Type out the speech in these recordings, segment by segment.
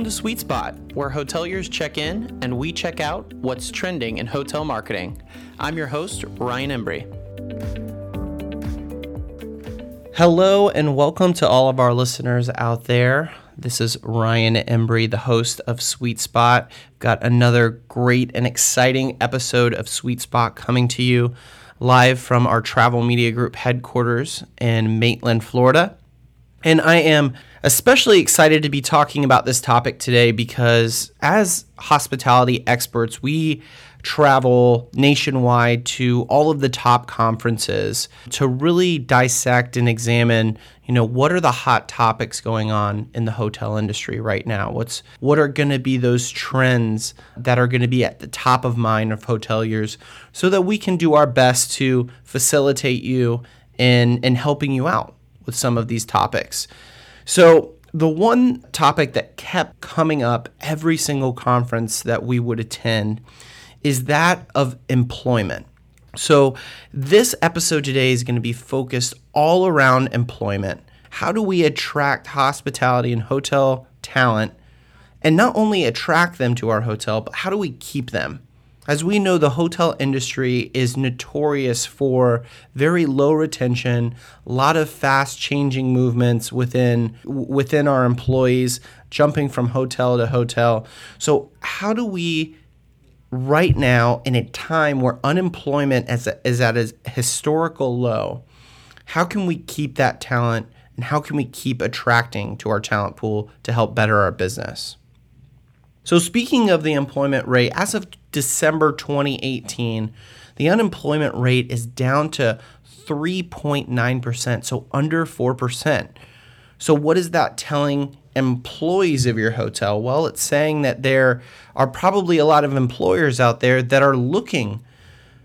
Welcome to Sweet Spot, where hoteliers check in and we check out what's trending in hotel marketing. I'm your host, Ryan Embry. Hello, and welcome to all of our listeners out there. This is Ryan Embry, the host of Sweet Spot. Got another great and exciting episode of Sweet Spot coming to you live from our Travel Media Group headquarters in Maitland, Florida. And I am especially excited to be talking about this topic today because, as hospitality experts, we travel nationwide to all of the top conferences to really dissect and examine you know what are the hot topics going on in the hotel industry right now? What's what are going to be those trends that are going to be at the top of mind of hoteliers so that we can do our best to facilitate you in in helping you out with some of these topics. So, the one topic that kept coming up every single conference that we would attend is that of employment. So, this episode today is going to be focused all around employment. How do we attract hospitality and hotel talent and not only attract them to our hotel, but how do we keep them? As we know, the hotel industry is notorious for very low retention, a lot of fast changing movements within within our employees, jumping from hotel to hotel. So, how do we right now in a time where unemployment is, is at a historical low, how can we keep that talent and how can we keep attracting to our talent pool to help better our business? So, speaking of the employment rate, as of December 2018, the unemployment rate is down to 3.9%, so under 4%. So, what is that telling employees of your hotel? Well, it's saying that there are probably a lot of employers out there that are looking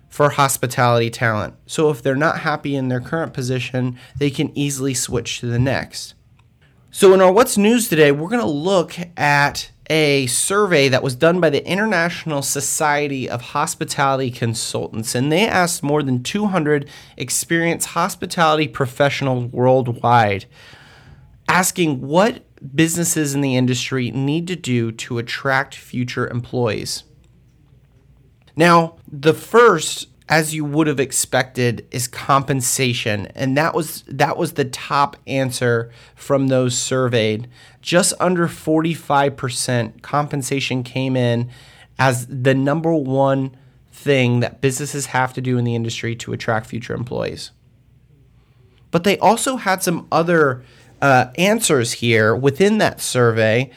for hospitality talent. So, if they're not happy in their current position, they can easily switch to the next. So, in our What's News today, we're going to look at a survey that was done by the International Society of Hospitality Consultants, and they asked more than 200 experienced hospitality professionals worldwide, asking what businesses in the industry need to do to attract future employees. Now, the first as you would have expected is compensation. And that was that was the top answer from those surveyed. Just under 45% compensation came in as the number one thing that businesses have to do in the industry to attract future employees. But they also had some other uh, answers here within that survey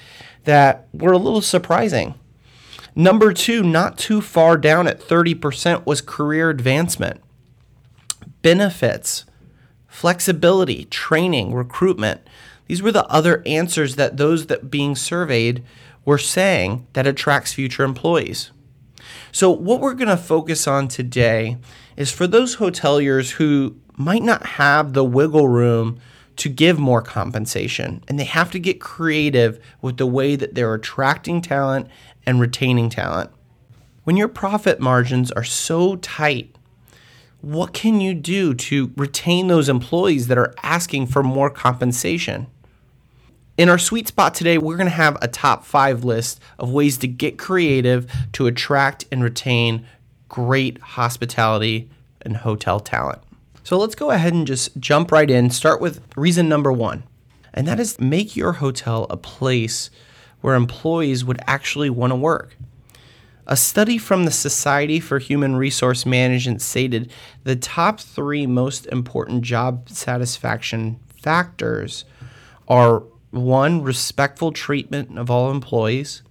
that were a little surprising Number two, not too far down at 30%, was career advancement. Benefits, flexibility, training, recruitment. These were the other answers that those that being surveyed were saying that attracts future employees. So, what we're going to focus on today is for those hoteliers who might not have the wiggle room to give more compensation, and they have to get creative with the way that they're attracting talent and retaining talent. When your profit margins are so tight, what can you do to retain those employees that are asking for more compensation? In our sweet spot today, we're going to have a top five list of ways to get creative to attract and retain great hospitality and hotel talent. So let's go ahead and just jump right in. Start with reason number one, and that is make your hotel a place where employees would actually want to work. A study from the Society for Human Resource Management stated the top three most important job satisfaction factors are one, respectful treatment of all employees,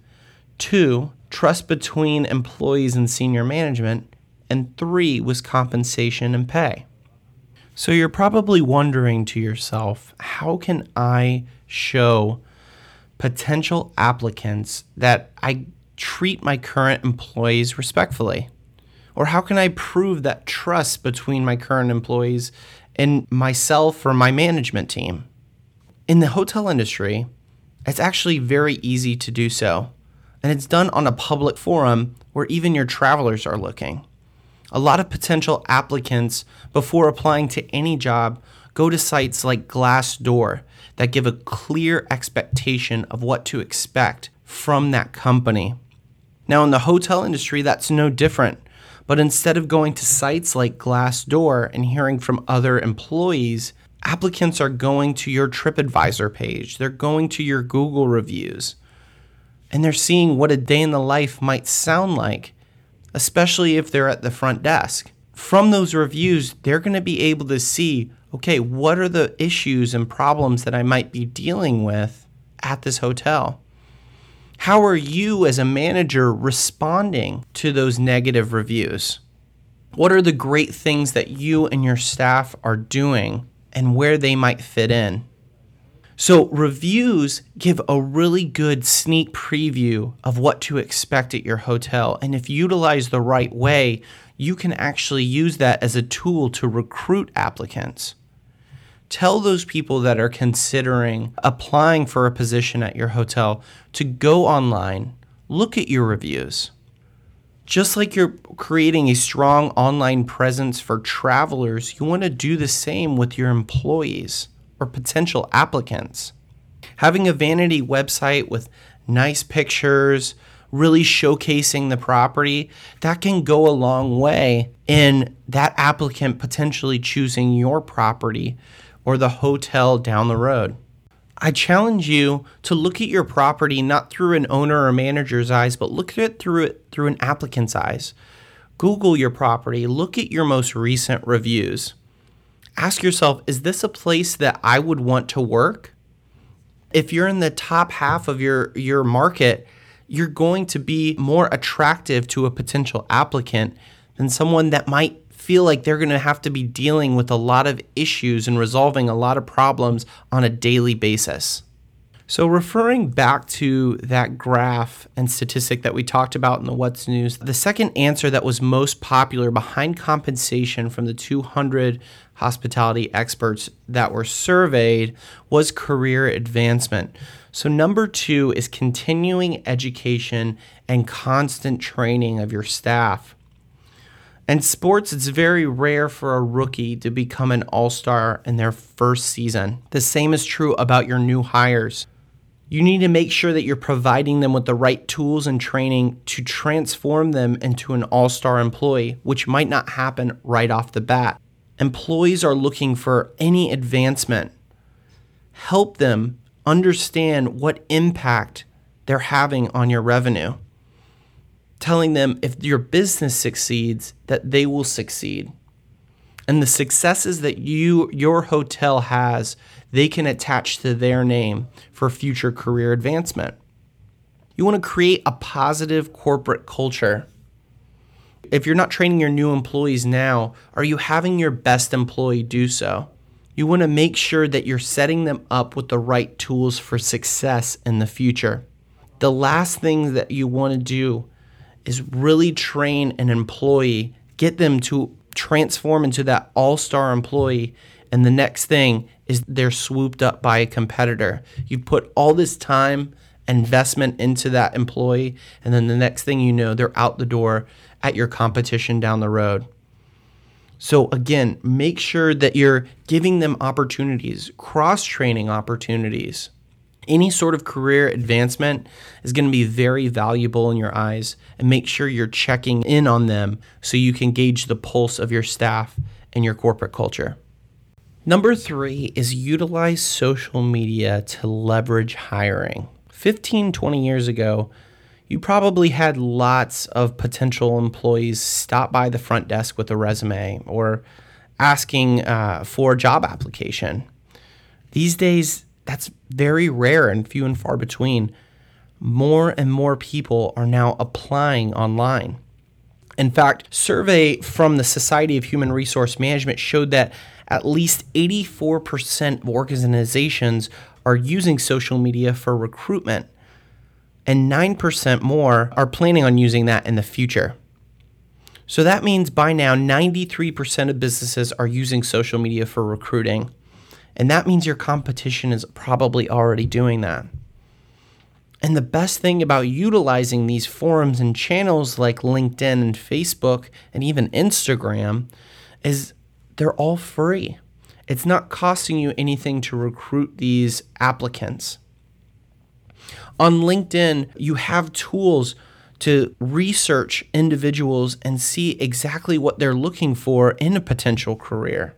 two, trust between employees and senior management, and three was compensation and pay. So you're probably wondering to yourself, how can I show potential applicants that I treat my current employees respectfully? Or how can I prove that trust between my current employees and myself or my management team? In the hotel industry, it's actually very easy to do so. And it's done on a public forum where even your travelers are looking. A lot of potential applicants, before applying to any job, go to sites like Glassdoor that give a clear expectation of what to expect from that company. Now, in the hotel industry, that's no different. But instead of going to sites like Glassdoor and hearing from other employees, applicants are going to your TripAdvisor page. They're going to your Google reviews. And they're seeing what a day in the life might sound like, especially if they're at the front desk. From those reviews, they're going to be able to see okay, what are the issues and problems that I might be dealing with at this hotel? How are you as a manager responding to those negative reviews? What are the great things that you and your staff are doing and where they might fit in? So, reviews give a really good sneak preview of what to expect at your hotel. And if utilized the right way, you can actually use that as a tool to recruit applicants tell those people that are considering applying for a position at your hotel to go online, look at your reviews. Just like you're creating a strong online presence for travelers, you want to do the same with your employees or potential applicants. Having a vanity website with nice pictures, really showcasing the property, that can go a long way in that applicant potentially choosing your property or the hotel down the road. I challenge you to look at your property not through an owner or manager's eyes, but look at it through it through an applicant's eyes. Google your property, look at your most recent reviews. Ask yourself, is this a place that I would want to work? If you're in the top half of your, your market, you're going to be more attractive to a potential applicant than someone that might feel like they're going to have to be dealing with a lot of issues and resolving a lot of problems on a daily basis. So, referring back to that graph and statistic that we talked about in the What's News, the second answer that was most popular behind compensation from the 200 hospitality experts that were surveyed was career advancement. So, number two is continuing education and constant training of your staff. In sports, it's very rare for a rookie to become an all star in their first season. The same is true about your new hires. You need to make sure that you're providing them with the right tools and training to transform them into an all star employee, which might not happen right off the bat. Employees are looking for any advancement. Help them understand what impact they're having on your revenue telling them if your business succeeds that they will succeed. And the successes that you your hotel has they can attach to their name for future career advancement. You want to create a positive corporate culture. If you're not training your new employees now are you having your best employee do so? You want to make sure that you're setting them up with the right tools for success in the future. The last thing that you want to do is really train an employee, get them to transform into that all star employee. And the next thing is they're swooped up by a competitor. You put all this time, investment into that employee, and then the next thing you know, they're out the door at your competition down the road. So, again, make sure that you're giving them opportunities, cross training opportunities any sort of career advancement is going to be very valuable in your eyes and make sure you're checking in on them so you can gauge the pulse of your staff and your corporate culture. Number three is utilize social media to leverage hiring. 15, 20 years ago, you probably had lots of potential employees stop by the front desk with a resume or asking uh, for a job application. These days, that's very rare and few and far between. More and more people are now applying online. In fact, survey from the Society of Human Resource Management showed that at least 84% of organizations are using social media for recruitment, and 9% more are planning on using that in the future. So that means by now 93% of businesses are using social media for recruiting. And that means your competition is probably already doing that. And the best thing about utilizing these forums and channels like LinkedIn and Facebook and even Instagram is they're all free. It's not costing you anything to recruit these applicants. On LinkedIn, you have tools to research individuals and see exactly what they're looking for in a potential career.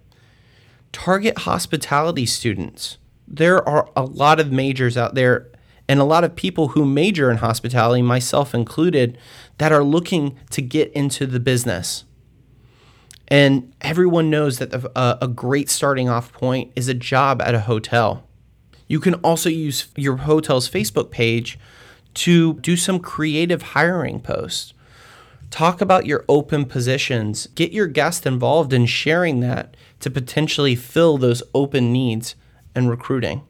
Target hospitality students. There are a lot of majors out there and a lot of people who major in hospitality, myself included, that are looking to get into the business. And everyone knows that a great starting off point is a job at a hotel. You can also use your hotel's Facebook page to do some creative hiring posts. Talk about your open positions. Get your guest involved in sharing that to potentially fill those open needs and recruiting.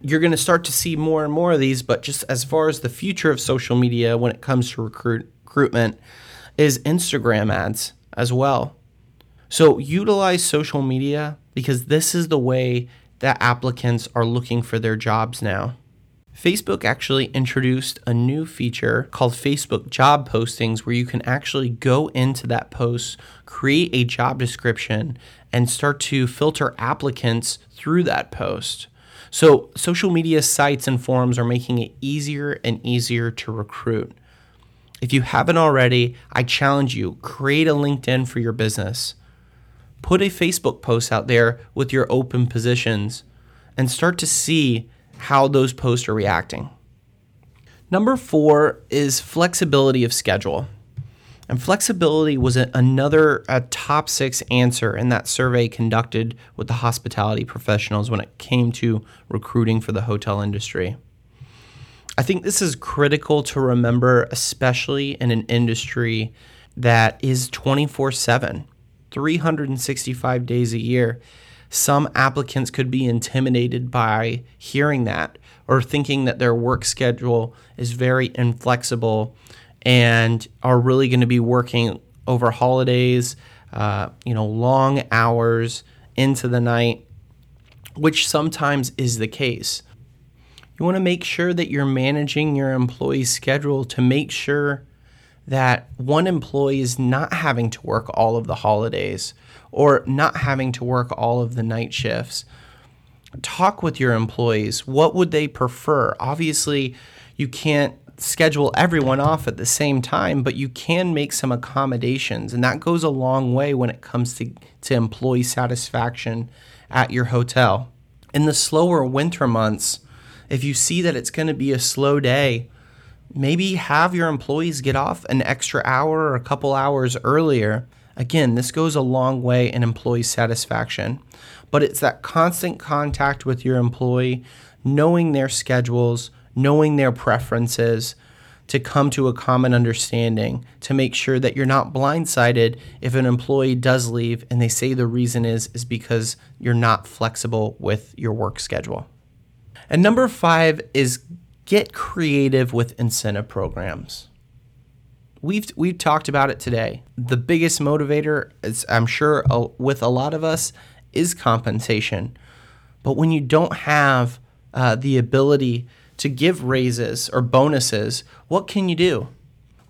You're going to start to see more and more of these, but just as far as the future of social media when it comes to recruit, recruitment is Instagram ads as well. So utilize social media because this is the way that applicants are looking for their jobs now. Facebook actually introduced a new feature called Facebook job postings where you can actually go into that post, create a job description, and start to filter applicants through that post. So, social media sites and forums are making it easier and easier to recruit. If you haven't already, I challenge you create a LinkedIn for your business. Put a Facebook post out there with your open positions and start to see how those posts are reacting. Number four is flexibility of schedule. And flexibility was a, another a top six answer in that survey conducted with the hospitality professionals when it came to recruiting for the hotel industry. I think this is critical to remember, especially in an industry that is 24 7, 365 days a year some applicants could be intimidated by hearing that or thinking that their work schedule is very inflexible and are really going to be working over holidays, uh, you know, long hours into the night, which sometimes is the case. You want to make sure that you're managing your employee's schedule to make sure that one employee is not having to work all of the holidays or not having to work all of the night shifts. Talk with your employees. What would they prefer? Obviously, you can't schedule everyone off at the same time, but you can make some accommodations. And that goes a long way when it comes to, to employee satisfaction at your hotel. In the slower winter months, if you see that it's going to be a slow day, maybe have your employees get off an extra hour or a couple hours earlier Again, this goes a long way in employee satisfaction, but it's that constant contact with your employee, knowing their schedules, knowing their preferences to come to a common understanding to make sure that you're not blindsided if an employee does leave and they say the reason is is because you're not flexible with your work schedule. And number 5 is get creative with incentive programs we've we've talked about it today. The biggest motivator, is, I'm sure, uh, with a lot of us, is compensation. But when you don't have uh, the ability to give raises or bonuses, what can you do?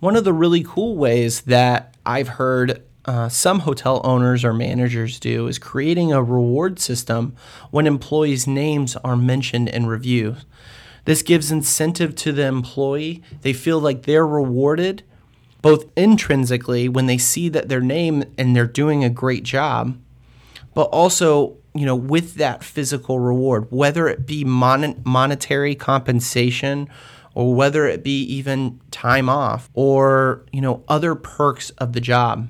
One of the really cool ways that I've heard uh, some hotel owners or managers do is creating a reward system when employees' names are mentioned in reviews. This gives incentive to the employee. They feel like they're rewarded both intrinsically when they see that their name and they're doing a great job, but also you know with that physical reward, whether it be mon- monetary compensation or whether it be even time off or you know other perks of the job.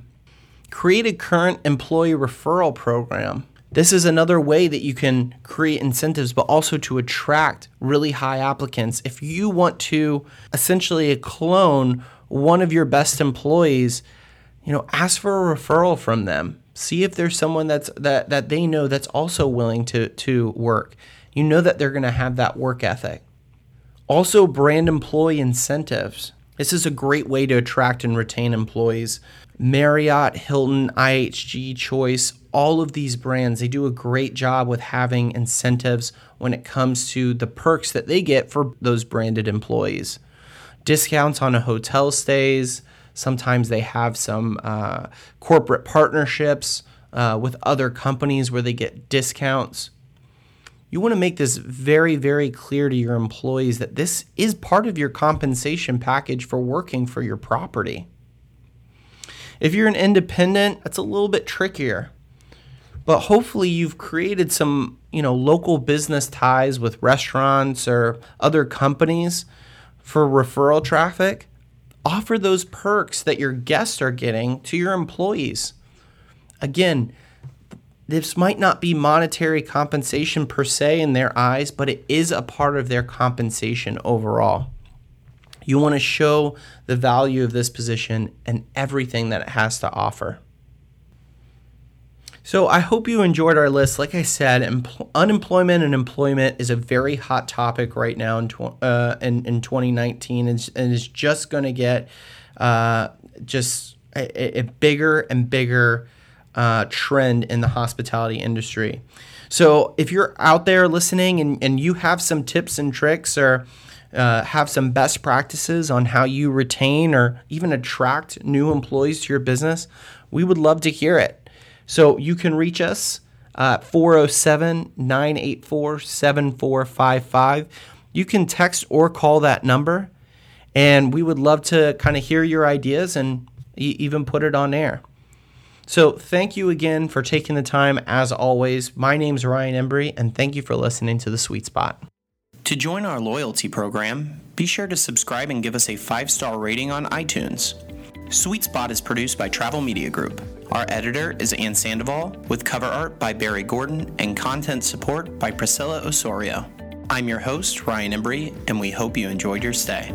Create a current employee referral program. This is another way that you can create incentives, but also to attract really high applicants. If you want to essentially clone one of your best employees, you know, ask for a referral from them. See if there's someone that's that that they know that's also willing to to work. You know that they're going to have that work ethic. Also brand employee incentives. This is a great way to attract and retain employees. Marriott, Hilton, IHG, Choice, all of these brands, they do a great job with having incentives when it comes to the perks that they get for those branded employees discounts on hotel stays. Sometimes they have some uh, corporate partnerships uh, with other companies where they get discounts. You want to make this very, very clear to your employees that this is part of your compensation package for working for your property. If you're an independent, that's a little bit trickier. But hopefully you've created some, you know, local business ties with restaurants or other companies for referral traffic. Offer those perks that your guests are getting to your employees. Again, this might not be monetary compensation per se in their eyes, but it is a part of their compensation overall. You want to show the value of this position and everything that it has to offer. So I hope you enjoyed our list. Like I said, empl- unemployment and employment is a very hot topic right now in tw- uh, in, in 2019, and, is just going to get uh, just a, a, bigger and bigger uh, trend in the hospitality industry. So if you're out there listening and, and you have some tips and tricks or uh, have some best practices on how you retain or even attract new employees to your business, we would love to hear it. So you can reach us uh, at 407 984 7455. You can text or call that number, and we would love to kind of hear your ideas and e- even put it on air. So, thank you again for taking the time. As always, my name is Ryan Embry, and thank you for listening to The Sweet Spot. To join our loyalty program, be sure to subscribe and give us a five star rating on iTunes. Sweet Spot is produced by Travel Media Group. Our editor is Ann Sandoval, with cover art by Barry Gordon and content support by Priscilla Osorio. I'm your host, Ryan Embry, and we hope you enjoyed your stay.